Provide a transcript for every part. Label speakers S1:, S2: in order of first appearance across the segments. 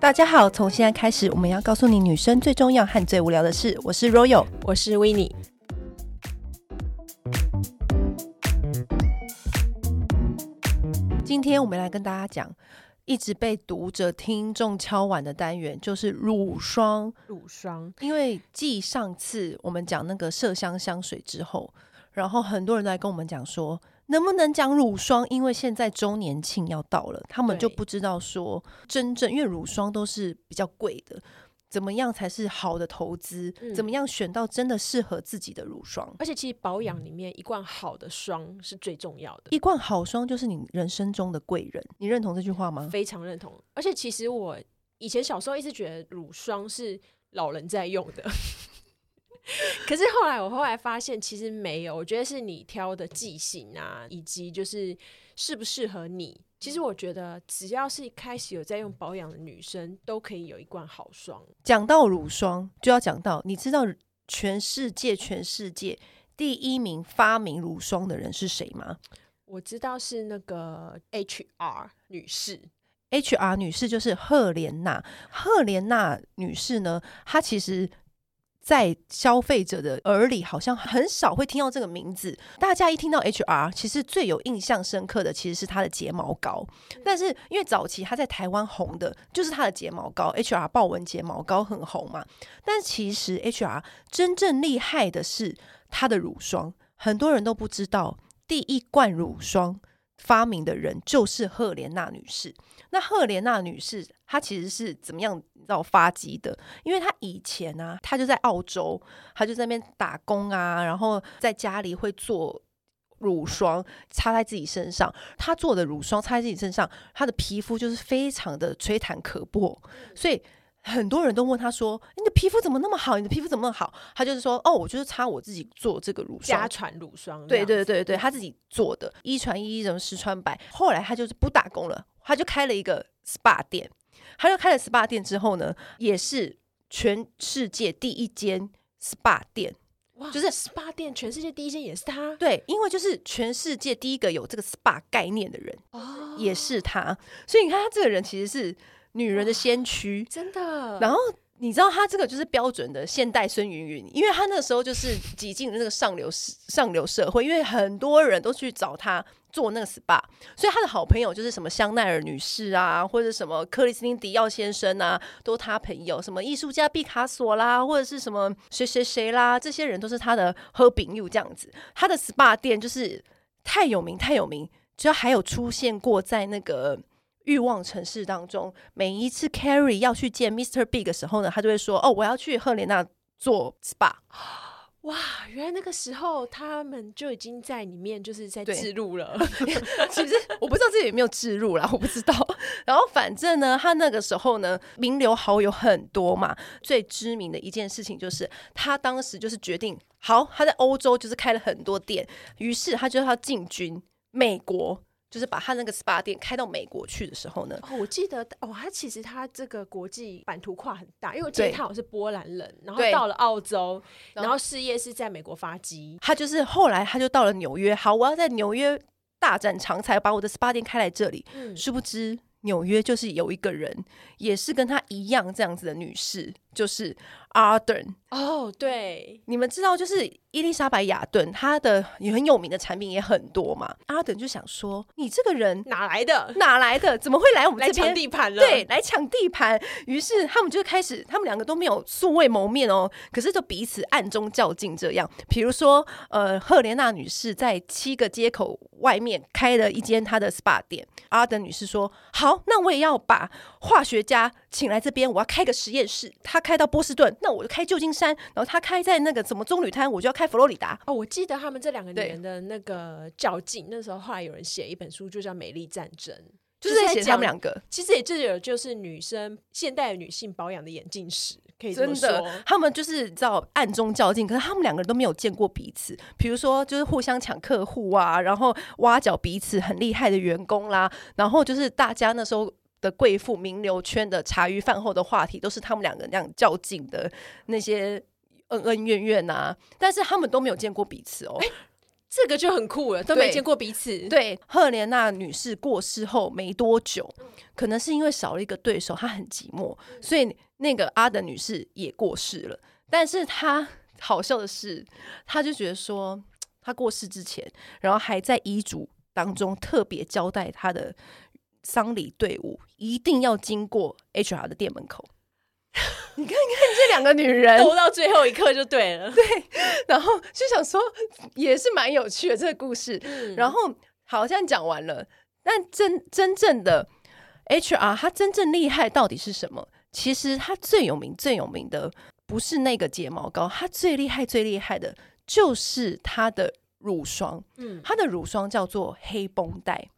S1: 大家好，从现在开始，我们要告诉你女生最重要和最无聊的事。我是 Royal，
S2: 我是 Winnie。
S1: 今天我们来跟大家讲，一直被读者听众敲碗的单元，就是乳霜。
S2: 乳霜，
S1: 因为继上次我们讲那个麝香香水之后，然后很多人都来跟我们讲说。能不能讲乳霜？因为现在周年庆要到了，他们就不知道说真正，因为乳霜都是比较贵的，怎么样才是好的投资？嗯、怎么样选到真的适合自己的乳霜？
S2: 而且其实保养里面一罐好的霜是最重要的，
S1: 一罐好霜就是你人生中的贵人。你认同这句话吗？
S2: 非常认同。而且其实我以前小时候一直觉得乳霜是老人在用的。可是后来，我后来发现其实没有，我觉得是你挑的剂型啊，以及就是适不适合你。其实我觉得只要是一开始有在用保养的女生，都可以有一罐好霜。
S1: 讲到乳霜，就要讲到，你知道全世界全世界第一名发明乳霜的人是谁吗？
S2: 我知道是那个 HR 女士
S1: ，HR 女士就是赫莲娜。赫莲娜女士呢，她其实。在消费者的耳里，好像很少会听到这个名字。大家一听到 HR，其实最有印象深刻的其实是它的睫毛膏。但是因为早期它在台湾红的就是它的睫毛膏，HR 豹纹睫毛膏很红嘛。但其实 HR 真正厉害的是它的乳霜，很多人都不知道，第一罐乳霜发明的人就是赫莲娜女士。那赫莲娜女士她其实是怎么样到发迹的？因为她以前呢、啊，她就在澳洲，她就在那边打工啊，然后在家里会做乳霜擦在自己身上。她做的乳霜擦在自己身上，她的皮肤就是非常的吹弹可破，所以。很多人都问他说：“你的皮肤怎么那么好？你的皮肤怎么那么好？”他就是说：“哦，我就是擦我自己做这个乳霜，
S2: 家传乳霜。”
S1: 对对对对，他自己做的，一传一，什么十传百。后来他就是不打工了，他就开了一个 SPA 店。他就开了 SPA 店之后呢，也是全世界第一间 SPA 店。
S2: 哇，就是 SPA 店，全世界第一间也是他。
S1: 对，因为就是全世界第一个有这个 SPA 概念的人，哦，也是他。所以你看，他这个人其实是。女人的先驱，
S2: 真的。
S1: 然后你知道，她这个就是标准的现代孙芸芸，因为她那个时候就是挤进了那个上流上流社会，因为很多人都去找她做那个 SPA，所以她的好朋友就是什么香奈儿女士啊，或者什么克里斯汀迪奥先生啊，都是她朋友。什么艺术家毕卡索啦，或者是什么谁谁谁啦，这些人都是她的好朋友这样子。她的 SPA 店就是太有名，太有名，只要还有出现过在那个。欲望城市当中，每一次 Carrie 要去见 Mr. Big 的时候呢，他就会说：“哦，我要去赫莲娜做 SPA。”
S2: 哇，原来那个时候他们就已经在里面就是在置入了。
S1: 其实我不知道自己有没有置入啦，我不知道。然后反正呢，他那个时候呢，名流好友很多嘛。最知名的一件事情就是，他当时就是决定，好，他在欧洲就是开了很多店，于是他就要进军美国。就是把他那个 SPA 店开到美国去的时候呢，
S2: 哦，我记得哦，他其实他这个国际版图跨很大，因为我记得他好像是波兰人，然后到了澳洲，然后事业是在美国发迹。
S1: 他就是后来他就到了纽约，好，我要在纽约大展长才，把我的 SPA 店开来这里。嗯，殊不知纽约就是有一个人，也是跟他一样这样子的女士，就是。Arden
S2: 哦，oh, 对，
S1: 你们知道，就是伊丽莎白雅顿，她的也很有名的产品也很多嘛。Arden 就想说，你这个人
S2: 哪来的？
S1: 哪来的？怎么会来我们这
S2: 边抢地盘了？
S1: 对，来抢地盘。于是他们就开始，他们两个都没有素未谋面哦，可是就彼此暗中较劲。这样，比如说，呃，赫莲娜女士在七个街口外面开了一间她的 SPA 店。Arden 女士说：“好，那我也要把化学家请来这边，我要开个实验室。”她开到波士顿。那我就开旧金山，然后他开在那个什么棕榈滩，我就要开佛罗里达。
S2: 哦，我记得他们这两个女人的那个较劲，那时候后来有人写一本书，就叫《美丽战争》，
S1: 就是在写他们两个。
S2: 其实也就有就是女生现代女性保养的眼镜史，可以这么说。
S1: 真的，他们就是在暗中较劲，可是他们两个人都没有见过彼此。比如说，就是互相抢客户啊，然后挖角彼此很厉害的员工啦，然后就是大家那时候。的贵妇名流圈的茶余饭后的话题，都是他们两个那样较劲的那些恩恩怨怨呐。但是他们都没有见过彼此哦。欸、
S2: 这个就很酷了，都没见过彼此。
S1: 对，赫莲娜女士过世后没多久，可能是因为少了一个对手，她很寂寞，所以那个阿德女士也过世了。但是她好笑的是，她就觉得说，她过世之前，然后还在遗嘱当中特别交代她的丧礼队伍一定要经过 HR 的店门口。你看看这两个女人，
S2: 都到最后一刻就对了。
S1: 对，然后就想说也是蛮有趣的这个故事。嗯、然后好像讲完了，但真真正的 HR，他真正厉害到底是什么？其实他最有名、最有名的不是那个睫毛膏，他最厉害、最厉害的就是他的乳霜。嗯，他的乳霜叫做黑绷带。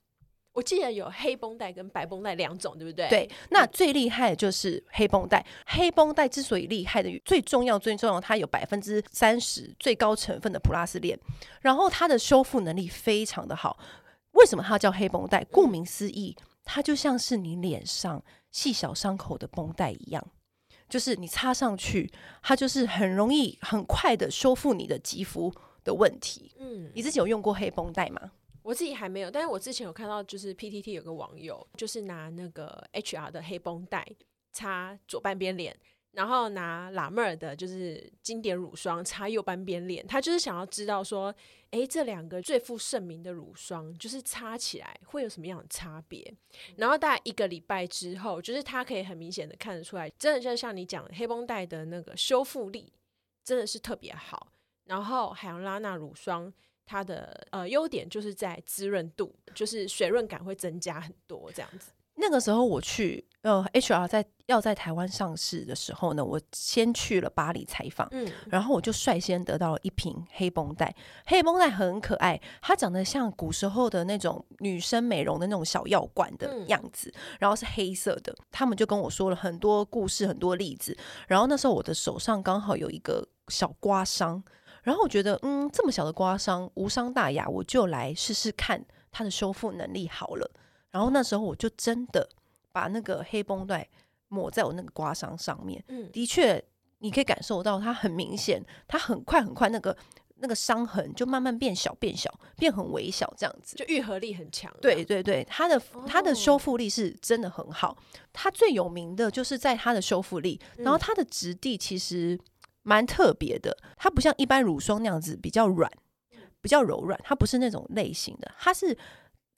S2: 我记得有黑绷带跟白绷带两种，对不对？
S1: 对，那最厉害的就是黑绷带。黑绷带之所以厉害的，最重要、最重要，它有百分之三十最高成分的普拉斯链，然后它的修复能力非常的好。为什么它叫黑绷带？顾名思义，它就像是你脸上细小伤口的绷带一样，就是你擦上去，它就是很容易、很快的修复你的肌肤的问题。嗯，你自己有用过黑绷带吗？
S2: 我自己还没有，但是我之前有看到，就是 PTT 有个网友，就是拿那个 HR 的黑绷带擦左半边脸，然后拿 La Mer 的就是经典乳霜擦右半边脸，他就是想要知道说，哎，这两个最负盛名的乳霜，就是擦起来会有什么样的差别？然后大概一个礼拜之后，就是他可以很明显的看得出来，真的就像你讲的，黑绷带的那个修复力真的是特别好，然后海洋拉娜乳霜。它的呃优点就是在滋润度，就是水润感会增加很多这样子。
S1: 那个时候我去呃 HR 在要在台湾上市的时候呢，我先去了巴黎采访，嗯，然后我就率先得到了一瓶黑绷带。黑绷带很可爱，它长得像古时候的那种女生美容的那种小药罐的样子，嗯，然后是黑色的。他们就跟我说了很多故事，很多例子。然后那时候我的手上刚好有一个小刮伤。然后我觉得，嗯，这么小的刮伤无伤大雅，我就来试试看它的修复能力好了。然后那时候我就真的把那个黑绷带抹在我那个刮伤上面，嗯，的确你可以感受到它很明显，它很快很快那个那个伤痕就慢慢变小变小，变很微小这样子，
S2: 就愈合力很强。
S1: 对对对，它的它的修复力是真的很好。它最有名的就是在它的修复力，然后它的质地其实。蛮特别的，它不像一般乳霜那样子比较软，比较柔软，它不是那种类型的，它是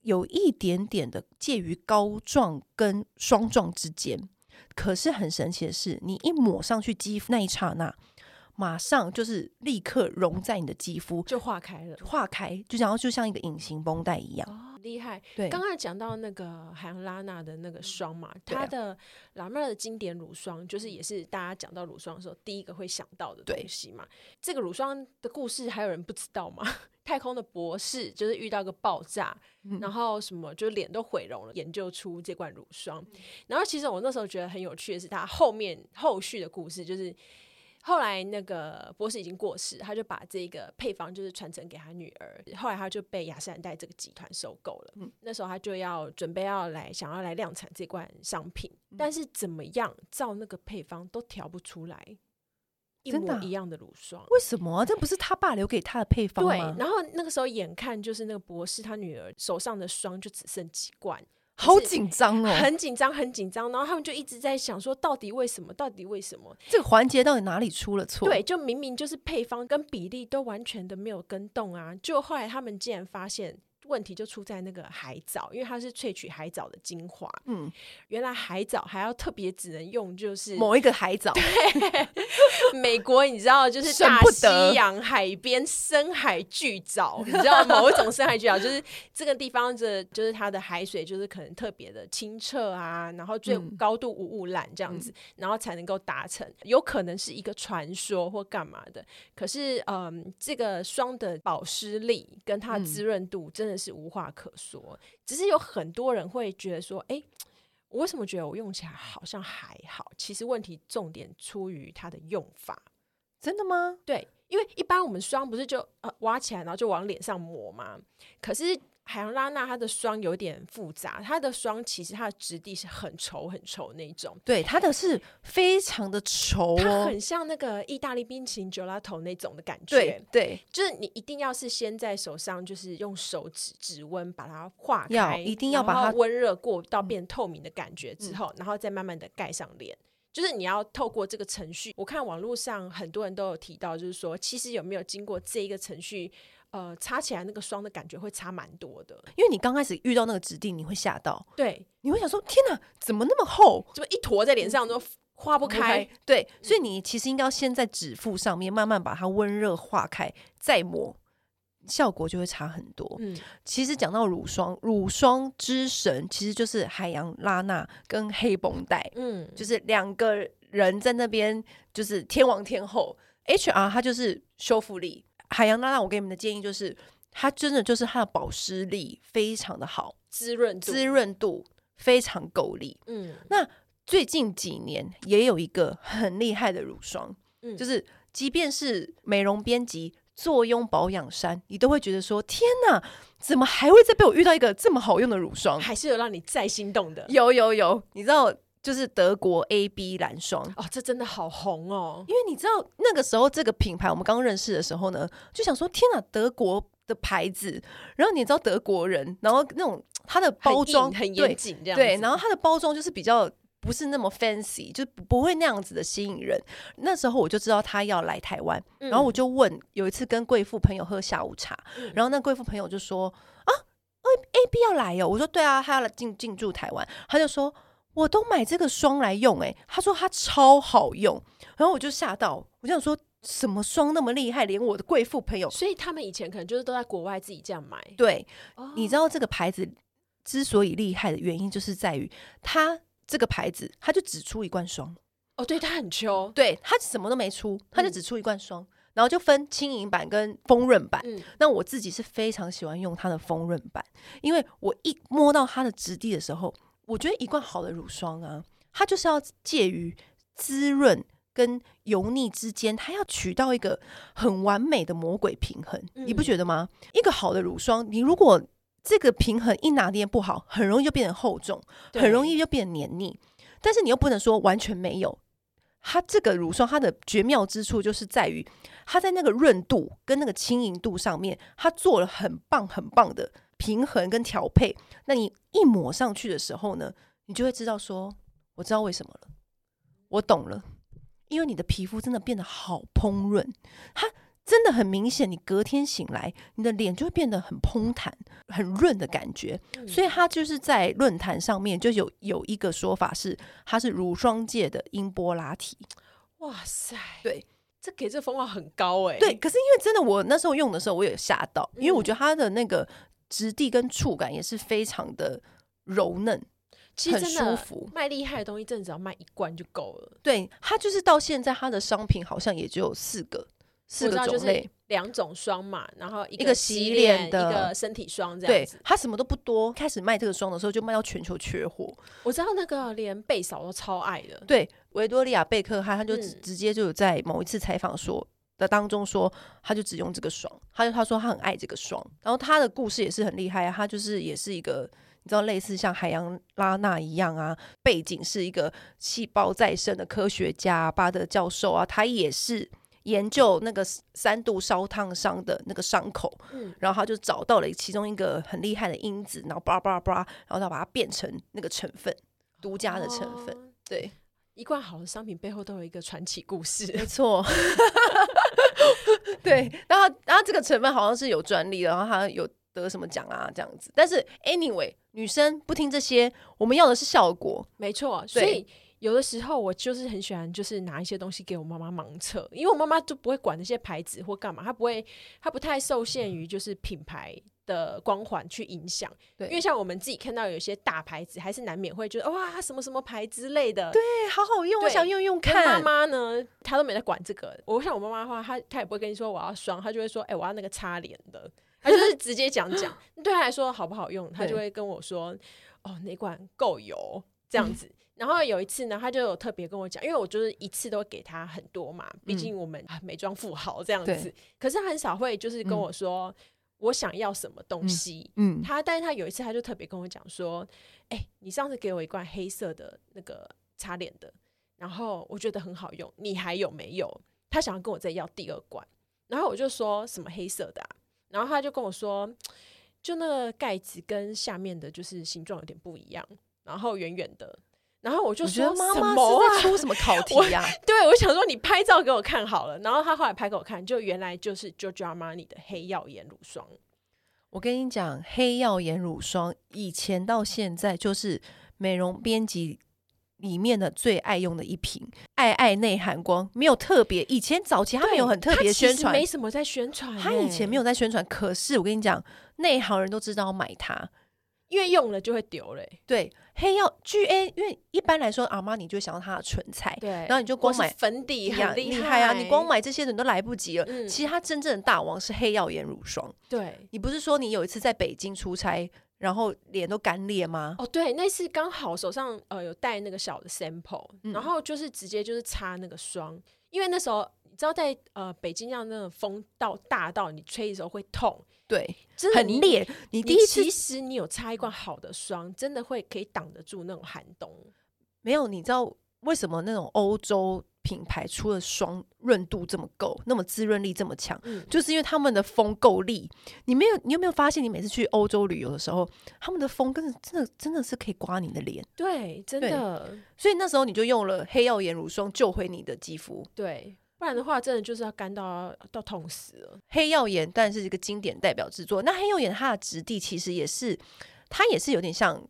S1: 有一点点的介于膏状跟霜状之间。可是很神奇的是，你一抹上去肌肤那一刹那，马上就是立刻融在你的肌肤，
S2: 就化开了，
S1: 化开，就然后就像一个隐形绷带一样。哦
S2: 厉害，对，刚刚讲到那个海洋拉娜的那个霜嘛，它的 La Mer 的经典乳霜，就是也是大家讲到乳霜的时候第一个会想到的东西嘛。这个乳霜的故事还有人不知道吗？太空的博士就是遇到个爆炸，嗯、然后什么就脸都毁容了，研究出这罐乳霜。然后其实我那时候觉得很有趣的是，他后面后续的故事就是。后来那个博士已经过世，他就把这个配方就是传承给他女儿。后来他就被雅诗兰黛这个集团收购了。嗯，那时候他就要准备要来想要来量产这罐商品，嗯，但是怎么样照那个配方都调不出来一模一样的乳霜。
S1: 为什么啊？这不是他爸留给他的配方吗？
S2: 对。然后那个时候眼看就是那个博士他女儿手上的霜就只剩几罐。
S1: 好紧张哦，
S2: 很紧张，很紧张。然后他们就一直在想说，到底为什么？到底为什么？
S1: 这个环节到底哪里出了错？
S2: 对，就明明就是配方跟比例都完全的没有跟动啊！就后来他们竟然发现。问题就出在那个海藻，因为它是萃取海藻的精华。嗯，原来海藻还要特别只能用，就是
S1: 某一个海藻。对，
S2: 美国你知道，就是大西洋海边深海巨藻，你知道某一种深海巨藻，就是这个地方的，就是它的海水就是可能特别的清澈啊，然后最高度无污染这样子，嗯、然后才能够达成。有可能是一个传说或干嘛的，可是嗯，这个霜的保湿力跟它的滋润度真的是。是无话可说，只是有很多人会觉得说：“哎、欸，我为什么觉得我用起来好像还好？”其实问题重点出于它的用法。
S1: 真的吗？
S2: 对，因为一般我们霜不是就呃挖起来，然后就往脸上抹吗？可是海洋拉娜它的霜有点复杂，它的霜其实它的质地是很稠很稠那种。
S1: 对，它的是非常的稠，
S2: 它很像那个意大利冰淇淋 gelato 那种的感觉。
S1: 对，对，
S2: 就是你一定要是先在手上，就是用手指指温把它化开，
S1: 要一定要把它
S2: 温热过到变透明的感觉之后，嗯、然后再慢慢的盖上脸。就是你要透过这个程序，我看网络上很多人都有提到，就是说其实有没有经过这一个程序。呃，擦起来那个霜的感觉会差蛮多的，
S1: 因为你刚开始遇到那个质地，你会吓到，
S2: 对，
S1: 你会想说天哪，怎么那么厚，
S2: 怎么一坨在脸上都化不开，
S1: 对，所以你其实应该要先在指腹上面慢慢把它温热化开，再抹，效果就会差很多。嗯，其实讲到乳霜，乳霜之神其实就是海洋拉娜跟黑绷带，嗯，就是两个人在那边就是天王天后，HR 它就是修复力。海洋娜娜，我给你们的建议就是，它真的就是它的保湿力非常的好，
S2: 滋润
S1: 滋润度非常够力。嗯，那最近几年也有一个很厉害的乳霜，嗯，就是即便是美容编辑坐拥保养山，你都会觉得说：天哪，怎么还会再被我遇到一个这么好用的乳霜？
S2: 还是有让你再心动的？
S1: 有有有，你知道。就是德国 A B 蓝霜
S2: 哦，这真的好红哦！
S1: 因为你知道那个时候这个品牌我们刚认识的时候呢，就想说天哪，德国的牌子，然后你知道德国人，然后那种它的包装
S2: 很严谨，这样
S1: 对，然后它的包装就是比较不是那么 fancy，就不会那样子的吸引人。那时候我就知道他要来台湾，嗯、然后我就问，有一次跟贵妇朋友喝下午茶，嗯、然后那贵妇朋友就说啊，A B 要来哟、哦，我说对啊，他要来进进驻台湾，他就说。我都买这个霜来用，欸，诶，他说他超好用，然后我就吓到，我就想说什么霜那么厉害，连我的贵妇朋友，
S2: 所以他们以前可能就是都在国外自己这样买。
S1: 对，哦，你知道这个牌子之所以厉害的原因，就是在于它这个牌子，它就只出一罐霜。
S2: 哦，对，它很秋，
S1: 对，它什么都没出，它就只出一罐霜，嗯，然后就分轻盈版跟丰润版。嗯，那我自己是非常喜欢用它的丰润版，因为我一摸到它的质地的时候。我觉得一罐好的乳霜啊，它就是要介于滋润跟油腻之间，它要取到一个很完美的魔鬼平衡，嗯、你不觉得吗？一个好的乳霜，你如果这个平衡一拿捏不好，很容易就变成厚重，很容易就变得黏腻。但是你又不能说完全没有，它这个乳霜它的绝妙之处就是在于它在那个润度跟那个轻盈度上面，它做了很棒很棒的。平衡跟调配，那你一抹上去的时候呢，你就会知道说，我知道为什么了，我懂了，因为你的皮肤真的变得好烹润，它真的很明显，你隔天醒来，你的脸就会变得很蓬弹、很润的感觉。嗯、所以它就是在论坛上面就有有一个说法是，它是乳霜界的英波拉提。
S2: 哇塞，
S1: 对，
S2: 这给这封号很高哎、欸。
S1: 对，可是因为真的，我那时候用的时候，我也吓到，因为我觉得它的那个。质地跟触感也是非常的柔嫩，
S2: 其实真的
S1: 很舒服。
S2: 卖厉害的东西，真的只要卖一罐就够了。
S1: 对，它就是到现在，它的商品好像也只有四个，四个种类，
S2: 两种霜嘛，然后一
S1: 个洗脸的，
S2: 一个身体霜这样子。
S1: 对，它什么都不多。开始卖这个霜的时候，就卖到全球缺货。
S2: 我知道那个连贝嫂都超爱的。
S1: 对，维多利亚贝克汉，他就直接就在某一次采访说。嗯的当中说，他就只用这个霜，他就他说他很爱这个霜，然后他的故事也是很厉害啊，他就是也是一个你知道类似像海洋拉娜一样啊，背景是一个细胞再生的科学家巴德教授啊，他也是研究那个三度烧烫伤的那个伤口，嗯，然后他就找到了其中一个很厉害的因子，然后巴拉巴拉巴拉，然后他把它变成那个成分，独家的成分，哦、对。
S2: 一罐好的商品背后都有一个传奇故事，
S1: 没错。对，然后然后这个成分好像是有专利，然后它有得什么奖啊这样子。但是 anyway，女生不听这些，我们要的是效果，
S2: 没错。所以有的时候我就是很喜欢，就是拿一些东西给我妈妈盲测，因为我妈妈就不会管那些牌子或干嘛，她不会，她不太受限于就是品牌的光环去影响，对，因为像我们自己看到有些大牌子，还是难免会觉得哇，什么什么牌之类的，
S1: 对，好好用，我想用用看。
S2: 妈妈呢，她都没在管这个。我像我妈妈的话，她她也不会跟你说我要霜，她就会说，哎、欸，我要那个擦脸的，她就是直接讲讲。对她来说好不好用，她就会跟我说，哦，哪罐够油这样子。嗯、然后有一次呢，她就有特别跟我讲，因为我就是一次都给她很多嘛，毕竟我们美妆富豪这样子。可是她很少会就是跟我说。嗯我想要什么东西。
S1: 嗯，嗯
S2: 他但是他有一次他就特别跟我讲说，哎、欸，你上次给我一罐黑色的那个擦脸的，然后我觉得很好用，你还有没有？他想要跟我再要第二罐，然后我就说什么黑色的啊？然后他就跟我说，就那个盖子跟下面的就是形状有点不一样，然后圆圆的。然后我就说：“妈妈
S1: 是在出什么考 题呀、啊？”
S2: 对，我想说你拍照给我看好了。然后他后来拍给我看，就原来就是 Giorgio Armani 的黑曜岩乳霜。
S1: 我跟你讲，黑曜岩乳霜以前到现在就是美容编辑里面的最爱用的一瓶，爱爱内含光，没有特别。以前早期他没有很特别宣传，
S2: 没什么在宣传。
S1: 他以前没有在宣传，可是我跟你讲，内行人都知道要买它。
S2: 因为用了就会丢嘞、欸，
S1: 对，黑曜 GA，因为一般来说阿玛尼就想要它的唇彩，
S2: 对，
S1: 然后你就光买
S2: 粉底很厉害，
S1: 害啊，你光买这些你都来不及了。
S2: 嗯、
S1: 其实它真正的大王是黑曜眼乳霜。
S2: 对，
S1: 你不是说你有一次在北京出差，然后脸都干裂吗？
S2: 哦，对，那次刚好手上呃有带那个小的 sample，、嗯、然后就是直接就是擦那个霜，因为那时候。你知道在呃北京，让那种风到大到你吹的时候会痛，
S1: 对，
S2: 真的
S1: 很烈。你第一次
S2: 其实你有擦一罐好的霜，真的会可以挡得住那种寒冬。
S1: 没有，你知道为什么那种欧洲品牌出的霜润度这么够，那么滋润力这么强？嗯，就是因为他们的风够力。你没有，你有没有发现，你每次去欧洲旅游的时候，他们的风跟真的真的是可以刮你的脸？
S2: 对，真的。
S1: 所以那时候你就用了黑曜岩乳霜救回你的肌肤。
S2: 对。不然的话，真的就是要干到到痛死了。
S1: 黑曜岩当然是一个经典代表之作。那黑曜岩它的质地其实也是，它也是有点像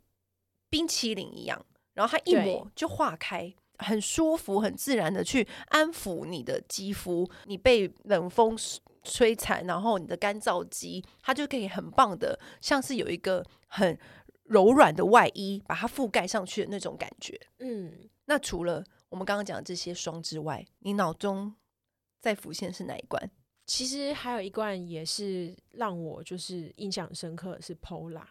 S1: 冰淇淋一样，然后它一抹就化开，很舒服、很自然的去安抚你的肌肤。你被冷风吹残，然后你的干燥肌，它就可以很棒的，像是有一个很柔软的外衣把它覆盖上去的那种感觉。嗯，那除了我们刚刚讲的这些霜之外，你脑中再浮现是哪一罐？
S2: 其实还有一罐也是让我就是印象深刻的是 Pola。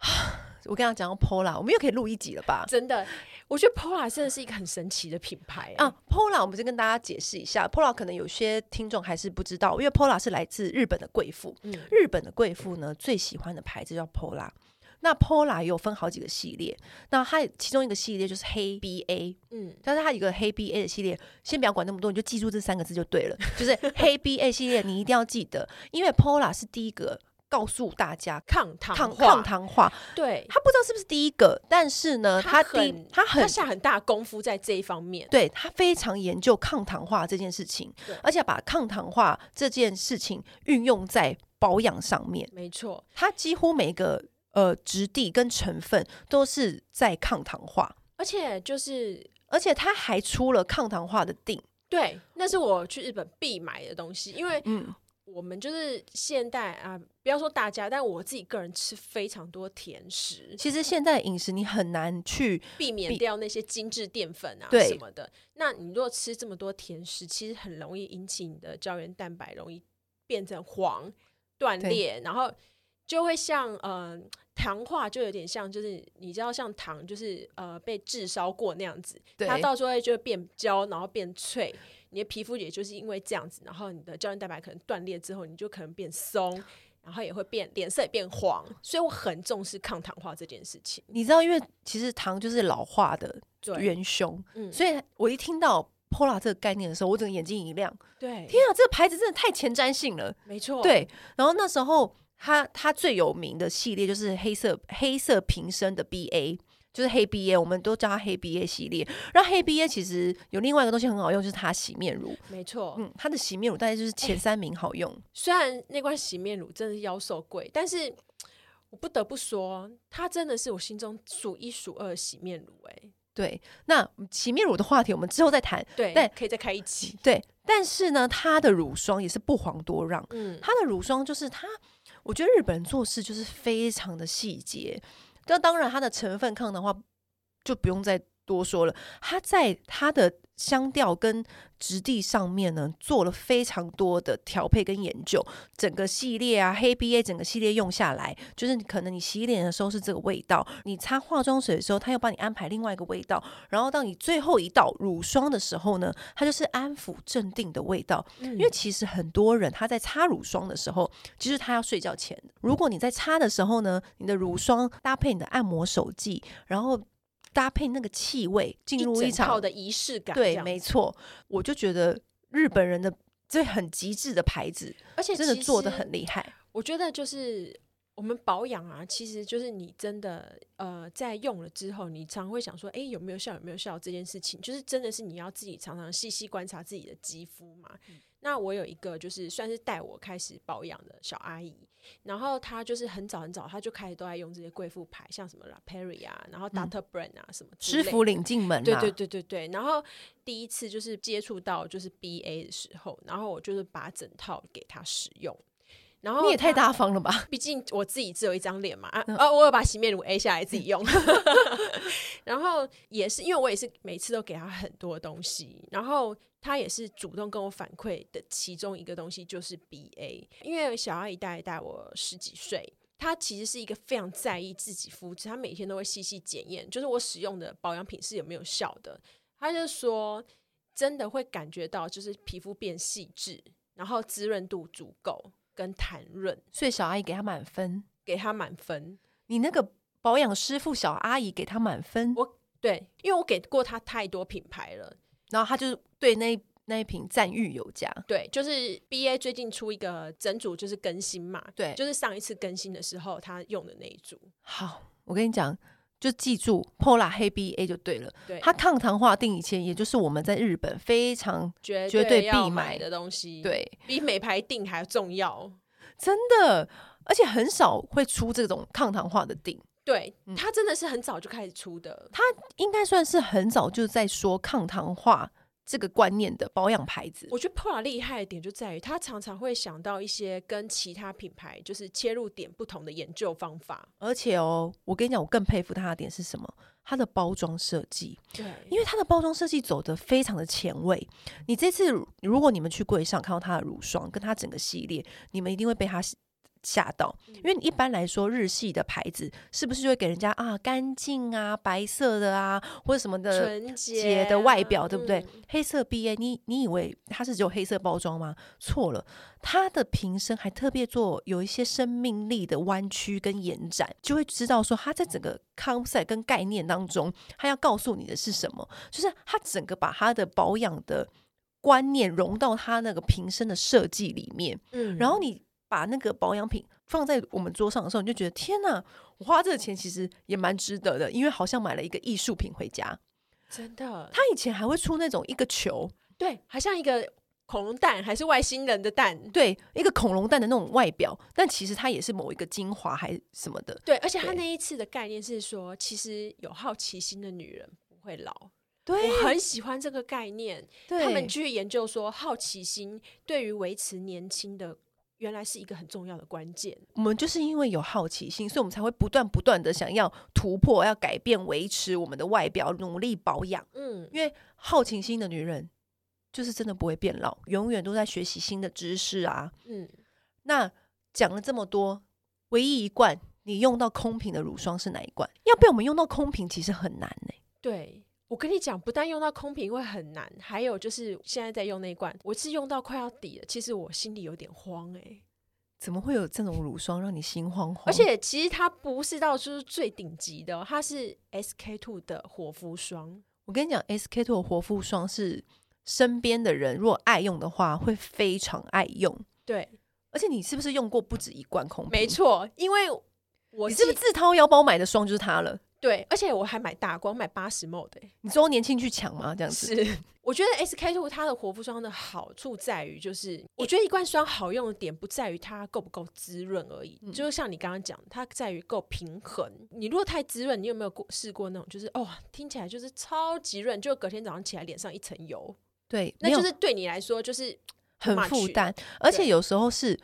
S1: 我跟他讲到 Pola，我们又可以录一集了吧？
S2: 真的，我觉得 Pola 真的是一个很神奇的品牌啊。
S1: Pola，我们先跟大家解释一下，Pola 可能有些听众还是不知道，因为 Pola 是来自日本的贵妇。嗯，日本的贵妇呢最喜欢的牌子叫 Pola。那 Pola 也有分好几个系列，那它其中一个系列就是黑 BA，嗯，但是它有一个黑 BA 的系列，先不要管那么多，你就记住这三个字就对了，就是黑 BA 系列，你一定要记得，因为 Pola 是第一个告诉大家
S2: 抗糖
S1: 抗抗糖化，
S2: 对，
S1: 他不知道是不是第一个，但是呢，他第他很
S2: 他下很大功夫在这一方面，
S1: 对，他非常研究抗糖化这件事情，而且把抗糖化这件事情运用在保养上面，
S2: 没错，
S1: 他几乎每个。呃，质地跟成分都是在抗糖化，
S2: 而且就是，
S1: 而且他还出了抗糖化的定。
S2: 对，那是我去日本必买的东西，因为嗯，我们就是现代啊，不要说大家，但我自己个人吃非常多甜食。
S1: 其实现在饮食你很难去
S2: 避免掉那些精致淀粉啊什么的。那你如果吃这么多甜食，其实很容易引起你的胶原蛋白容易变成黄、断裂，然后。就会像呃糖化，就有点像，就是你知道像糖，就是呃被炙烧过那样子，它到时候就会变焦，然后变脆，你的皮肤也就是因为这样子，然后你的胶原蛋白可能断裂之后，你就可能变松，然后也会变脸色也变黄，所以我很重视抗糖化这件事情。
S1: 你知道，因为其实糖就是老化的元凶，嗯，所以我一听到 Pola 这个概念的时候，我整个眼睛一亮，
S2: 对，
S1: 天啊，这个牌子真的太前瞻性了，
S2: 没错，
S1: 对，然后那时候。它它最有名的系列就是黑色黑色瓶身的 BA，就是黑 BA，我们都叫它黑 BA 系列。然后黑 BA 其实有另外一个东西很好用，就是它洗面乳。
S2: 没错，
S1: 嗯，它的洗面乳大概就是前三名好用。欸，
S2: 虽然那罐洗面乳真的是妖兽贵，但是我不得不说，它真的是我心中数一数二的洗面乳。哎，对，
S1: 那洗面乳的话题我们之后再谈。
S2: 对，但可以再开一期。
S1: 对，但是呢，它的乳霜也是不遑多让。嗯，它的乳霜就是它。我觉得日本人做事就是非常的细节，那当然它的成分抗糖化就不用再多说了，它在它的香调跟质地上面呢，做了非常多的调配跟研究。整个系列啊，黑 BA 整个系列用下来，就是可能你洗脸的时候是这个味道，你擦化妆水的时候，他又帮你安排另外一个味道，然后到你最后一道乳霜的时候呢，它就是安抚镇定的味道。嗯、因为其实很多人他在擦乳霜的时候，其实他要睡觉前，如果你在擦的时候呢，你的乳霜搭配你的按摩手剂，然后。搭配那个气味，进入一场
S2: 一的仪式感。
S1: 对，没错，我就觉得日本人的这很极致的牌子，而且真的做的很厉害。
S2: 我觉得就是我们保养啊，其实就是你真的呃，在用了之后，你常会想说，哎，有没有效？有没有效？这件事情，就是真的是你要自己常常细细观察自己的肌肤嘛。嗯那我有一个就是算是带我开始保养的小阿姨，然后她就是很早很早，她就开始都在用这些贵妇牌，像什么 La Prairie 啊，然后 Dr. Bran 啊、嗯、什么
S1: 师傅领进门、啊，
S2: 对对对对对。然后第一次就是接触到就是 BA 的时候，然后我就是把整套给她使用。然后
S1: 你也太大方了吧？
S2: 毕竟我自己只有一张脸嘛啊！我有把洗面乳 A 下来自己用。然后也是因为我也是每次都给他很多东西，然后他也是主动跟我反馈的其中一个东西就是 BA。因为小阿姨大概大我十几岁，他其实是一个非常在意自己肤质，他每天都会细细检验，就是我使用的保养品是有没有效的。他就说真的会感觉到就是皮肤变细致，然后滋润度足够。跟谈论，
S1: 所以小阿姨给他满分，
S2: 给他满分。
S1: 你那个保养师傅小阿姨给他满分，
S2: 我对，因为我给过他太多品牌了，
S1: 然后他就是对那那一瓶赞誉有加。
S2: 对，就是 BA 最近出一个整组就是更新嘛，
S1: 对，
S2: 就是上一次更新的时候他用的那一组。
S1: 好，我跟你讲。就记住 Pola 黑 BA 就对了，
S2: 对，
S1: 它抗糖化定以前，也就是我们在日本非常绝对必买
S2: 的东西，
S1: 对，
S2: 比美牌定还重要，
S1: 真的，而且很少会出这种抗糖化的定，
S2: 对，它真的是很早就开始出的，
S1: 它应该算是很早就在说抗糖化。这个观念的保养牌子，
S2: 我觉得 Pola 厉害的点就在于，他常常会想到一些跟其他品牌就是切入点不同的研究方法。
S1: 而且哦，我跟你讲，我更佩服他的点是什么？他的包装设计。
S2: 对，
S1: 因为他的包装设计走的非常的前卫。你这次如果你们去柜上看到他的乳霜，跟他整个系列，你们一定会被他。吓到，因为一般来说日系的牌子是不是就会给人家啊干净啊白色的啊或者什么的
S2: 纯洁
S1: 的外表，对不对？
S2: 嗯、
S1: 黑色 BA，你你以为它是只有黑色包装吗？错了，它的瓶身还特别做有一些生命力的弯曲跟延展，就会知道说它在整个 concept 跟概念当中，它要告诉你的是什么？就是它整个把它的保养的观念融到它那个瓶身的设计里面，嗯，然后你。把那个保养品放在我们桌上的时候，你就觉得天哪，我花这个钱其实也蛮值得的，因为好像买了一个艺术品回家。
S2: 真的，
S1: 他以前还会出那种一个球，
S2: 对，好像一个恐龙蛋，还是外星人的蛋，
S1: 对，一个恐龙蛋的那种外表，但其实它也是某一个精华还是什么的。
S2: 对，而且他那一次的概念是说，其实有好奇心的女人不会老。
S1: 对，
S2: 我很喜欢这个概念。
S1: 对，
S2: 他们去研究说，好奇心对于维持年轻的。原来是一个很重要的关键。
S1: 我们就是因为有好奇心，所以我们才会不断不断的想要突破、要改变、维持我们的外表，努力保养。嗯，因为好奇心的女人就是真的不会变老，永远都在学习新的知识啊。嗯，那讲了这么多，唯一一罐你用到空瓶的乳霜是哪一罐？要被我们用到空瓶，其实很难呢、欸。
S2: 对。我跟你讲，不但用到空瓶会很难，还有就是现在在用那一罐，我是用到快要底了。其实我心里有点慌哎、欸，
S1: 怎么会有这种乳霜让你心慌慌？
S2: 而且其实它不是到就是最顶级的，它是 SK two 的活肤霜。
S1: 我跟你讲，SK two 的活肤霜是身边的人如果爱用的话，会非常爱用。
S2: 对，
S1: 而且你是不是用过不止一罐空瓶？
S2: 没错，因为我
S1: 你是不是自掏腰包买的霜就是它了？
S2: 对，而且我还买大光，买八十 ml 的。
S1: 你周年庆去抢吗？这样子
S2: 是。我觉得 SK two 它的活肤霜的好处在于，就是我觉得一罐霜好用的点不在于它够不够滋润而已，嗯、就是像你刚刚讲，它在于够平衡。你如果太滋润，你有没有过试过那种，就是哦，听起来就是超级润，就隔天早上起来脸上一层油。
S1: 对，
S2: 那就是对你来说就是
S1: 很负担，而且有时候是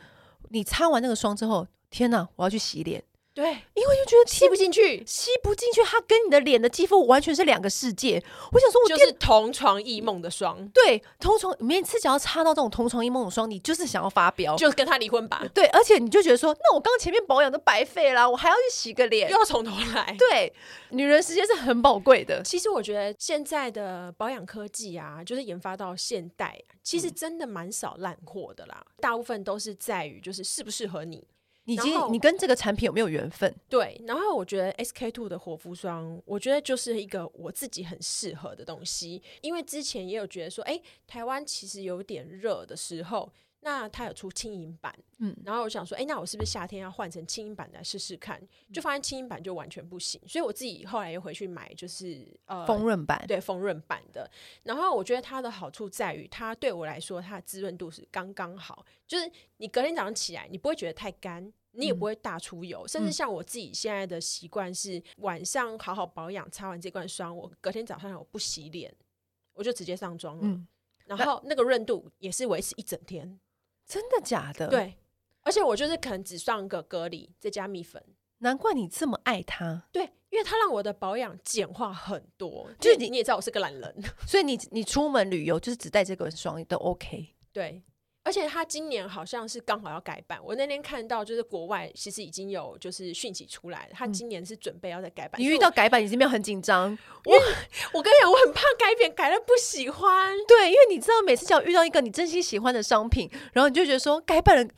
S1: 你擦完那个霜之后，天哪，我要去洗脸。
S2: 对，
S1: 因为就觉得
S2: 吸不进去，
S1: 吸不进去，它跟你的脸的肌肤完全是两个世界。我想说，我
S2: 就是同床异梦的霜，
S1: 对，同床每次只要擦到这种同床异梦的霜，你就是想要发飙，
S2: 就跟他离婚吧。
S1: 对，而且你就觉得说，那我刚前面保养都白费啦，我还要去洗个脸，
S2: 又要从头来。
S1: 对，女人时间是很宝贵的。
S2: 其实我觉得现在的保养科技啊，就是研发到现代，其实真的蛮少烂货的啦，大部分都是在于就是适不适合你。
S1: 你今你跟这个产品有没有缘分？
S2: 对，然后我觉得 SK two 的活肤霜，我觉得就是一个我自己很适合的东西。因为之前也有觉得说，哎，台湾其实有点热的时候，那它有出轻盈版，嗯，然后我想说，哎，那我是不是夏天要换成轻盈版来试试看？就发现轻盈版就完全不行，所以我自己后来又回去买，就是呃
S1: 丰润版，
S2: 对，丰润版的。然后我觉得它的好处在于，它对我来说，它的滋润度是刚刚好，就是你隔天早上起来，你不会觉得太干。你也不会大出油，嗯、甚至像我自己现在的习惯是晚上好好保养，擦完这罐霜，我隔天早上我不洗脸，我就直接上妆了。嗯、然后那个润度也是维持一整天。
S1: 真的假的？
S2: 对，而且我就是可能只上个隔离，再加蜜粉。
S1: 难怪你这么爱它。
S2: 对，因为它让我的保养简化很多。就是你，你也知道我是个懒人，
S1: 所以你你出门旅游就是只带这个霜都 OK。
S2: 对。而且他今年好像是刚好要改版，我那天看到就是国外其实已经有就是讯息出来了，他今年是准备要再改版。
S1: 你遇到改版，你是没有很紧张？
S2: 我我跟你讲，我很怕改变，改了不喜欢。
S1: 对，因为你知道，每次只要遇到一个你真心喜欢的商品，然后你就觉得说改版了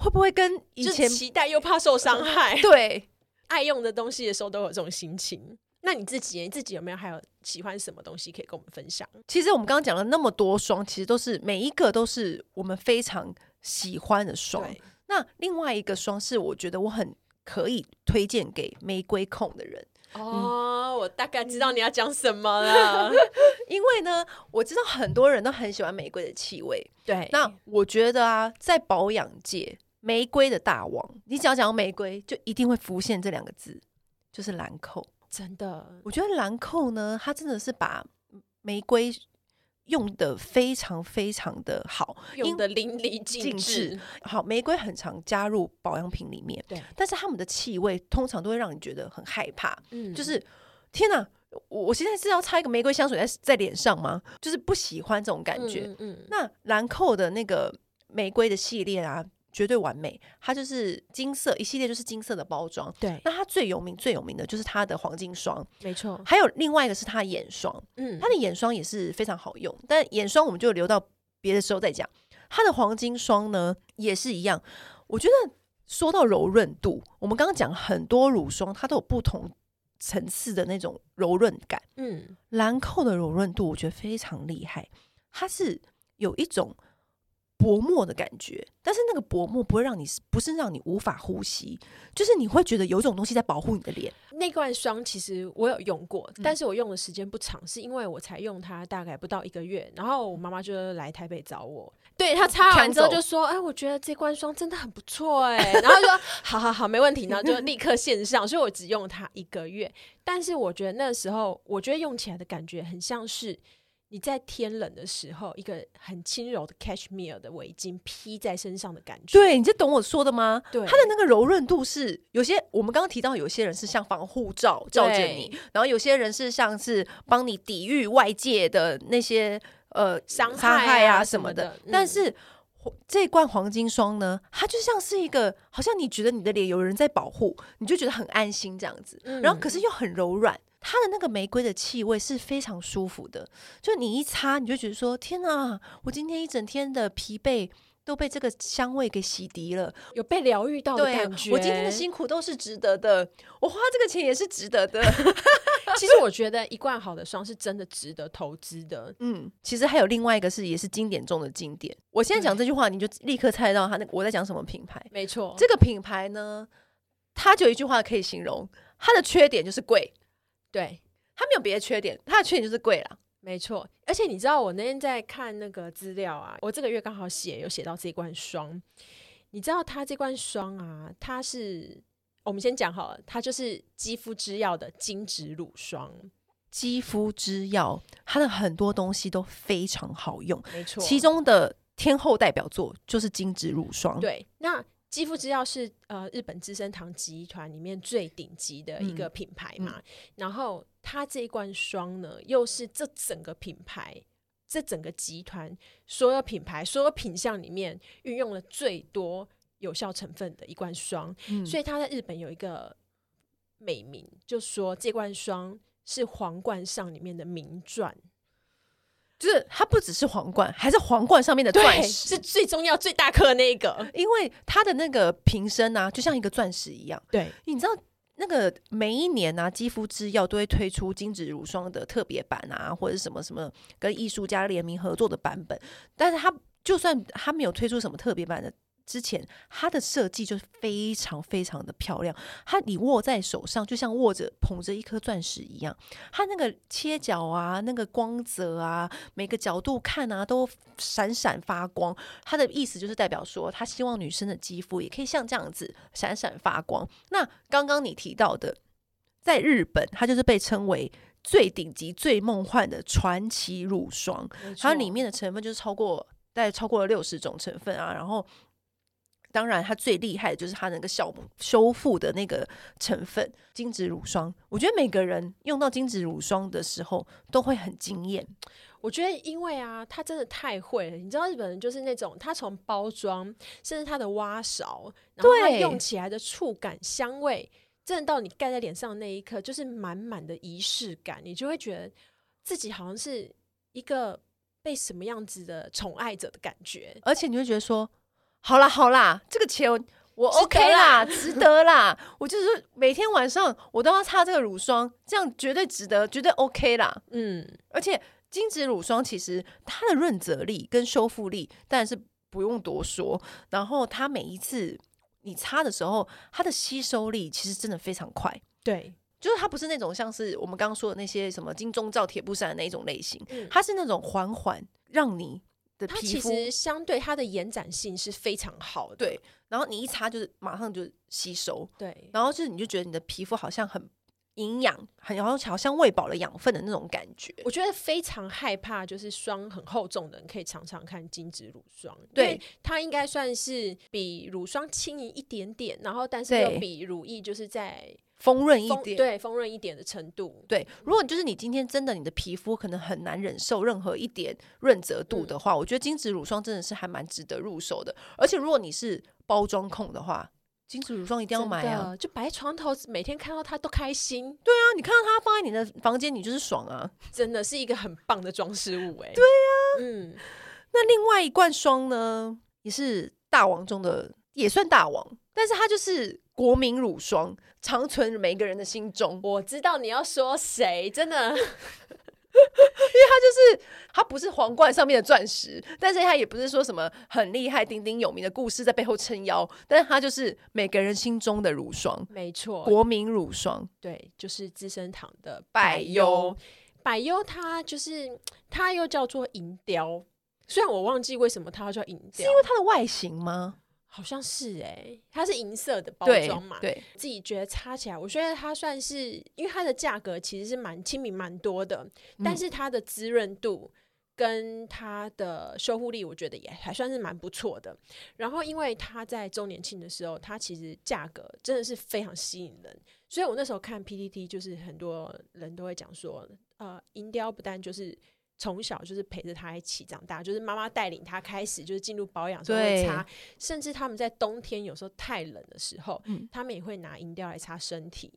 S1: 会不会跟以前
S2: 期待又怕受伤害？
S1: 对，
S2: 爱用的东西的时候都有这种心情。那你自己，你自己有没有还有喜欢什么东西可以跟我们分享？
S1: 其实我们刚刚讲了那么多双，其实都是每一个都是我们非常喜欢的霜。那另外一个霜是我觉得我很可以推荐给玫瑰控的人。
S2: 哦，嗯、我大概知道你要讲什么了，
S1: 因为呢，我知道很多人都很喜欢玫瑰的气味。
S2: 对，
S1: 那我觉得啊，在保养界，玫瑰的大王，你只要讲到玫瑰，就一定会浮现这两个字，就是兰蔻。
S2: 真的，
S1: 我觉得兰蔻呢，它真的是把玫瑰用的非常非常的好，
S2: 用得淋漓尽致。
S1: 好，玫瑰很常加入保养品里面，对，但是他们的气味通常都会让你觉得很害怕。嗯，就是天哪，我我现在是要擦一个玫瑰香水在在脸上吗？就是不喜欢这种感觉。嗯，嗯，那兰蔻的那个玫瑰的系列啊。绝对完美，它就是金色一系列，就是金色的包装。
S2: 对，
S1: 那它最有名、最有名的就是它的黄金霜，
S2: 没错。
S1: 还有另外一个是它的眼霜，嗯，它的眼霜也是非常好用。但眼霜我们就留到别的时候再讲。它的黄金霜呢也是一样。我觉得说到柔润度，我们刚刚讲很多乳霜，它都有不同层次的那种柔润感。嗯，兰蔻的柔润度我觉得非常厉害，它是有一种。薄膜的感觉，但是那个薄膜不会让你，不是让你无法呼吸，就是你会觉得有一种东西在保护你的脸。
S2: 那罐霜其实我有用过，但是我用的时间不长，是因为我才用它大概不到一个月，然后我妈妈就来台北找我，对，她擦完之后就说：“哎，我觉得这罐霜真的很不错。”哎，然后就说：“好好好，没问题。”然后就立刻线上，所以我只用它一个月，但是我觉得那时候，我觉得用起来的感觉很像是。你在天冷的时候，一个很轻柔的 cashmere 的围巾披在身上的感觉，
S1: 对，你这懂我说的吗？
S2: 对，
S1: 它的那个柔润度是有些，我们刚刚提到有些人是像防护罩罩着你，然后有些人是像是帮你抵御外界的那些呃伤害啊什么的。么的嗯、但是这罐黄金霜呢，它就像是一个，好像你觉得你的脸有人在保护，你就觉得很安心这样子，嗯、然后可是又很柔软。它的那个玫瑰的气味是非常舒服的，就你一擦，你就觉得说：“天哪，我今天一整天的疲惫都被这个香味给洗涤了，
S2: 有被疗愈到的感觉。
S1: 我今天的辛苦都是值得的，我花这个钱也是值得的。”
S2: 其实我觉得一罐好的霜是真的值得投资的。
S1: 嗯，其实还有另外一个是也是经典中的经典。我现在讲这句话，你就立刻猜到他那我在讲什么品牌？
S2: 没错，
S1: 这个品牌呢，它就一句话可以形容，它的缺点就是贵。
S2: 对，
S1: 它没有别的缺点，它的缺点就是贵了，
S2: 没错。而且你知道，我那天在看那个资料啊，我这个月刚好写有写到这罐霜。你知道它这罐霜啊，它是我们先讲好了，它就是肌肤之钥的精质乳霜。
S1: 肌肤之钥，它的很多东西都非常好用，
S2: 没错。
S1: 其中的天后代表作就是精质乳霜。
S2: 对，那肌肤之钥是呃日本资生堂集团里面最顶级的一个品牌嘛，嗯嗯、然后它这一罐霜呢，又是这整个品牌、这整个集团所有品牌、所有品相里面运用了最多有效成分的一罐霜，嗯、所以它在日本有一个美名，就说这罐霜是皇冠上里面的名钻。
S1: 就是它不只是皇冠，还是皇冠上面的钻石，
S2: 是最重要、最大颗那一个。
S1: 因为它的那个瓶身啊，就像一个钻石一样。
S2: 对，
S1: 你知道那个每一年啊，肌肤之钥都会推出精致乳霜的特别版啊，或者什么什么跟艺术家联名合作的版本。但是它就算它没有推出什么特别版的。之前它的设计就是非常非常的漂亮，它你握在手上就像握着捧着一颗钻石一样，它那个切角啊，那个光泽啊，每个角度看啊都闪闪发光。它的意思就是代表说，他希望女生的肌肤也可以像这样子闪闪发光。那刚刚你提到的，在日本它就是被称为最顶级、最梦幻的传奇乳霜，它里面的成分就是超过大概超过了六十种成分啊，然后。当然，它最厉害的就是它那个小修复的那个成分——精子乳霜。我觉得每个人用到精子乳霜的时候都会很惊艳。
S2: 我觉得，因为啊，它真的太会了。你知道，日本人就是那种，他从包装，甚至它的挖勺，然后它用起来的触感、香味，真的到你盖在脸上的那一刻，就是满满的仪式感。你就会觉得自己好像是一个被什么样子的宠爱者的感觉，
S1: 而且你会觉得说。好啦好啦，这个钱我 OK 啦，值得啦。我就是每天晚上我都要擦这个乳霜，这样绝对值得，绝对 OK 啦。嗯，而且精致乳霜其实它的润泽力跟修复力当然是不用多说，然后它每一次你擦的时候，它的吸收力其实真的非常快。
S2: 对，
S1: 就是它不是那种像是我们刚刚说的那些什么金钟罩铁布衫的那一种类型，嗯、它是那种缓缓让你。
S2: 它其实相对它的延展性是非常好的，
S1: 对。然后你一擦就是马上就吸收，
S2: 对。
S1: 然后就是你就觉得你的皮肤好像很营养，很好像好像喂饱了养分的那种感觉。
S2: 我觉得非常害怕，就是霜很厚重的人可以常常看精致乳霜，
S1: 对。
S2: 它应该算是比乳霜轻盈一点点，然后但是又比乳液就是在。
S1: 丰润一点，
S2: 对，丰润一点的程度，
S1: 对。如果就是你今天真的你的皮肤可能很难忍受任何一点润泽度的话，嗯、我觉得精致乳霜真的是还蛮值得入手的。而且如果你是包装控的话，精致乳霜一定要买啊！
S2: 就摆在床头，每天看到它都开心。
S1: 对啊，你看到它放在你的房间，你就是爽啊！
S2: 真的是一个很棒的装饰物哎、欸。
S1: 对呀、啊，嗯。那另外一罐霜呢，也是大王中的，也算大王，但是它就是。国民乳霜长存每个人的心中。
S2: 我知道你要说谁，真的，因为
S1: 它就是它不是皇冠上面的钻石，但是它也不是说什么很厉害、鼎鼎有名的故事在背后撑腰，但是它就是每个人心中的乳霜，
S2: 没错，
S1: 国民乳霜，
S2: 对，就是资生堂的百优。百优。它就是它又叫做银雕，虽然我忘记为什么它要叫银雕，
S1: 是因为它的外形吗？
S2: 好像是哎、欸，它是银色的包装嘛，
S1: 对，对
S2: 自己觉得擦起来，我觉得它算是，因为它的价格其实是蛮亲民蛮多的，嗯、但是它的滋润度跟它的修护力，我觉得也还算是蛮不错的。然后，因为它在周年庆的时候，它其实价格真的是非常吸引人，所以我那时候看 PPT，就是很多人都会讲说，呃，银雕不但就是。从小就是陪着他一起长大，就是妈妈带领他开始就是进入保养，会擦，甚至他们在冬天有时候太冷的时候，嗯、他们也会拿银雕来擦身体。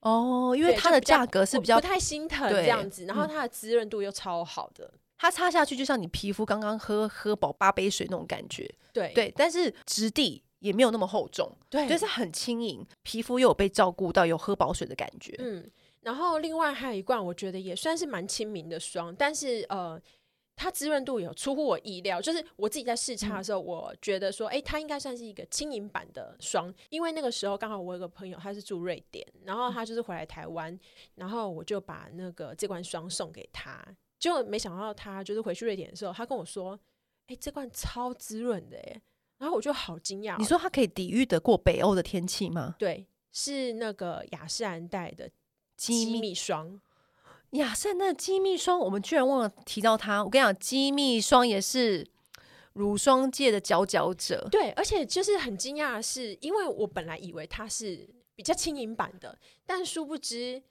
S1: 哦，因为它的价格是比较
S2: 不太心疼这样子，然后它的滋润度又超好的，
S1: 它擦下去就像你皮肤刚刚喝喝饱八杯水那种感觉。
S2: 对
S1: 对，但是质地也没有那么厚重，对，就是很轻盈，皮肤又有被照顾到，有喝饱水的感觉。
S2: 嗯。然后另外还有一罐，我觉得也算是蛮亲民的霜，但是呃，它滋润度有出乎我意料。就是我自己在试擦的时候，嗯、我觉得说，哎，它应该算是一个轻盈版的霜，因为那个时候刚好我有个朋友，他是住瑞典，然后他就是回来台湾，嗯、然后我就把那个这罐霜送给他，就没想到他就是回去瑞典的时候，他跟我说，哎，这罐超滋润的耶，然后我就好惊讶。
S1: 你说它可以抵御得过北欧的天气吗？
S2: 对，是那个雅诗兰黛的。机密霜，
S1: 雅诗兰黛的机密霜，我们居然忘了提到它。我跟你讲，机密霜也是乳霜界的佼佼者。
S2: 对，而且就是很惊讶的是，因为我本来以为它是比较轻盈版的，但殊不知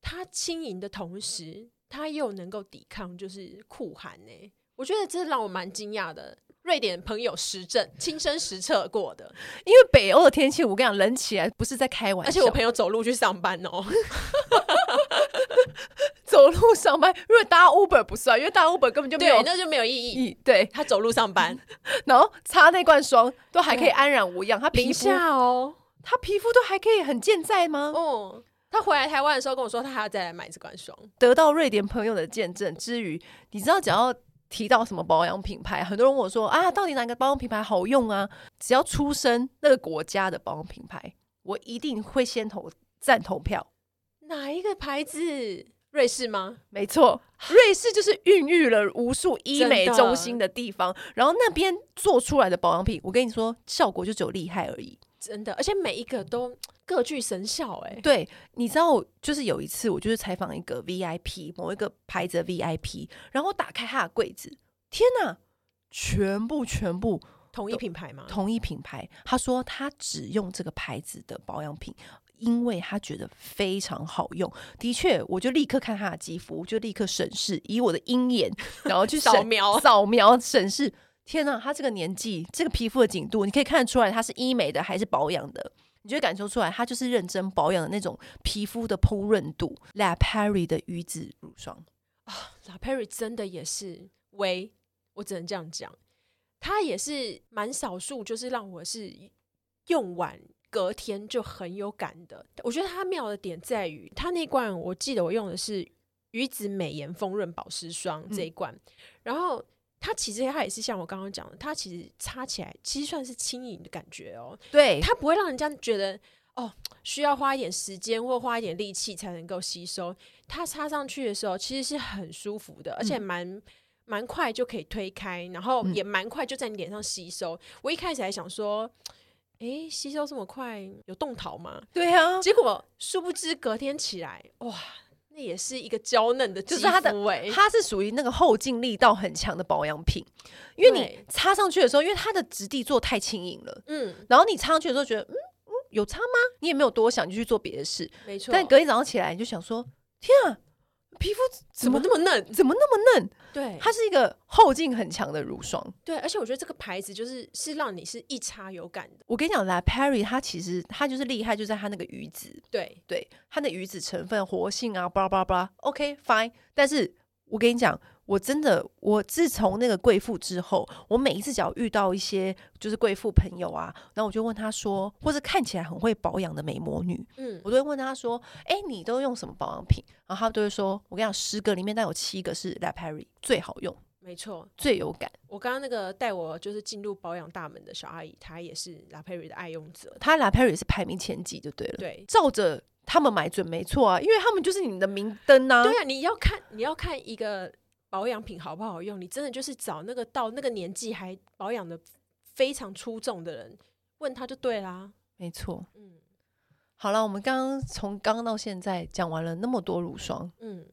S2: 它轻盈的同时，它又能够抵抗就是酷寒呢。我觉得这让我蛮惊讶的。瑞典朋友实证，亲身实测过的。
S1: 因为北欧的天气，我跟你讲，冷起来不是在开玩笑。
S2: 而且我朋友走路去上班哦，
S1: 走路上班，因为搭 Uber 不算，因为搭 Uber 根本就没有，
S2: 那就没有意义。
S1: 对，
S2: 他走路上班，
S1: 然后擦那罐霜都还可以安然无恙。他皮肤
S2: 哦，
S1: 他皮肤都还可以很健在吗？
S2: 哦，他回来台湾的时候跟我说，他还要再来买这罐霜。
S1: 得到瑞典朋友的见证之余，你知道，只要。提到什么保养品牌，很多人问我说啊，到底哪个保养品牌好用啊？只要出生那个国家的保养品牌，我一定会先投赞投票。
S2: 哪一个牌子？瑞士吗？
S1: 没错，瑞士就是孕育了无数医美中心的地方，然后那边做出来的保养品，我跟你说，效果就只有厉害而已。
S2: 真的，而且每一个都各具神效哎。
S1: 对，你知道，就是有一次我就是采访一个 VIP 某一个牌子的 VIP，然后我打开他的柜子，天哪，全部全部
S2: 同一品牌吗？
S1: 同一品牌。他说他只用这个牌子的保养品，因为他觉得非常好用。的确，我就立刻看他的肌肤，我就立刻审视，以我的鹰眼，然后去
S2: 扫描
S1: 扫描审视。天呐，他这个年纪，这个皮肤的紧度，你可以看得出来，他是医美的还是保养的？你就会感受出来，他就是认真保养的那种皮肤的丰润度。La Prairie 的鱼子乳霜
S2: 啊，La Prairie 真的也是喂，我只能这样讲，它也是蛮少数，就是让我是用完隔天就很有感的。我觉得它妙的点在于，它那罐我记得我用的是鱼子美颜丰润保湿霜这一罐，嗯、然后。它其实它也是像我刚刚讲的，它其实擦起来其实算是轻盈的感觉哦。
S1: 对，
S2: 它不会让人家觉得哦需要花一点时间或花一点力气才能够吸收。它擦上去的时候其实是很舒服的，而且蛮蛮、嗯、快就可以推开，然后也蛮快就在你脸上吸收。嗯、我一开始还想说，诶，吸收这么快有动桃吗？
S1: 对啊，
S2: 结果殊不知隔天起来哇。那也是一个娇嫩的，就是它的，
S1: 它是属于那个后劲力道很强的保养品，因为你擦上去的时候，因为它的质地做太轻盈了，嗯，然后你擦上去的时候觉得，嗯嗯，有擦吗？你也没有多想，就去做别的事，
S2: 没错。
S1: 但隔天早上起来，你就想说，天啊！皮肤怎么那么嫩？怎么那么嫩？
S2: 对，
S1: 它是一个后劲很强的乳霜。
S2: 对，而且我觉得这个牌子就是是让你是一擦有感的。
S1: 我跟你讲，La Prairie 它其实它就是厉害，就在它那个鱼子。
S2: 对
S1: 对，它的鱼子成分活性啊，巴拉巴拉巴拉。OK fine，但是我跟你讲。我真的，我自从那个贵妇之后，我每一次只要遇到一些就是贵妇朋友啊，然后我就问他说，或者看起来很会保养的美魔女，嗯，我都会问他说，哎、欸，你都用什么保养品？然后他都会说，我跟你讲，十个里面但有七个是 La Prairie 最好用，
S2: 没错，
S1: 最有感。
S2: 我刚刚那个带我就是进入保养大门的小阿姨，她也是 La Prairie 的爱用者，
S1: 她 La Prairie 是排名前几就对了，
S2: 对，
S1: 照着他们买准没错啊，因为他们就是你的明灯啊，
S2: 对啊，你要看你要看一个。保养品好不好用？你真的就是找那个到那个年纪还保养的非常出众的人，问他就对啦。
S1: 没错，嗯，好了，我们刚刚从刚刚到现在讲完了那么多乳霜，嗯，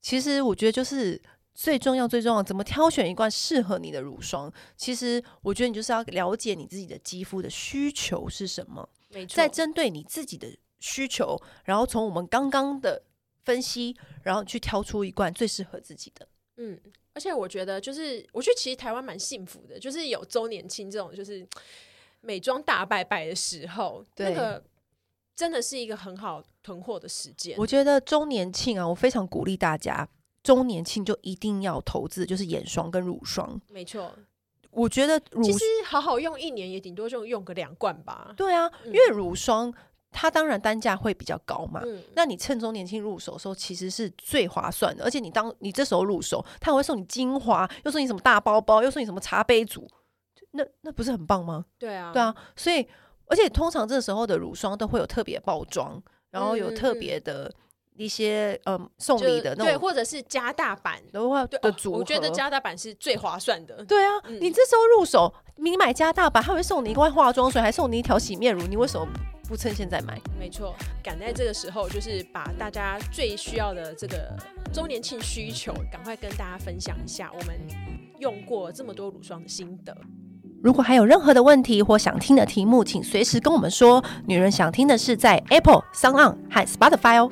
S1: 其实我觉得就是最重要最重要，怎么挑选一罐适合你的乳霜？其实我觉得你就是要了解你自己的肌肤的需求是什么，
S2: 没错，
S1: 再针对你自己的需求，然后从我们刚刚的分析，然后去挑出一罐最适合自己的。
S2: 嗯，而且我觉得，就是我觉得其实台湾蛮幸福的，就是有周年庆这种就是美妆大拜拜的时候，那个真的是一个很好囤货的时间。
S1: 我觉得周年庆啊，我非常鼓励大家，周年庆就一定要投资，就是眼霜跟乳霜。
S2: 没错，
S1: 我觉得乳
S2: 其实好好用一年也顶多就用个两罐吧。
S1: 对啊，嗯、因为乳霜。它当然单价会比较高嘛，嗯、那你趁中年庆入手的时候，其实是最划算的。而且你当你这时候入手，它还会送你精华，又送你什么大包包，又送你什么茶杯组，那那不是很棒吗？
S2: 对啊，
S1: 对啊。所以，而且通常这时候的乳霜都会有特别包装，然后有特别的一些嗯，嗯送礼的那种，
S2: 对，或者是加大版
S1: 的话的组合，哦。
S2: 我觉得加大版是最划算的。
S1: 对啊，嗯、你这时候入手，你买加大版，他会送你一罐化妆水，还送你一条洗面乳，你为什么？不趁现在买，
S2: 没错，赶在这个时候，就是把大家最需要的这个周年庆需求，赶快跟大家分享一下我们用过这么多乳霜的心得。
S1: 如果还有任何的问题或想听的题目，请随时跟我们说。女人想听的是在 Apple、SoundOn 和 Spotify 哦。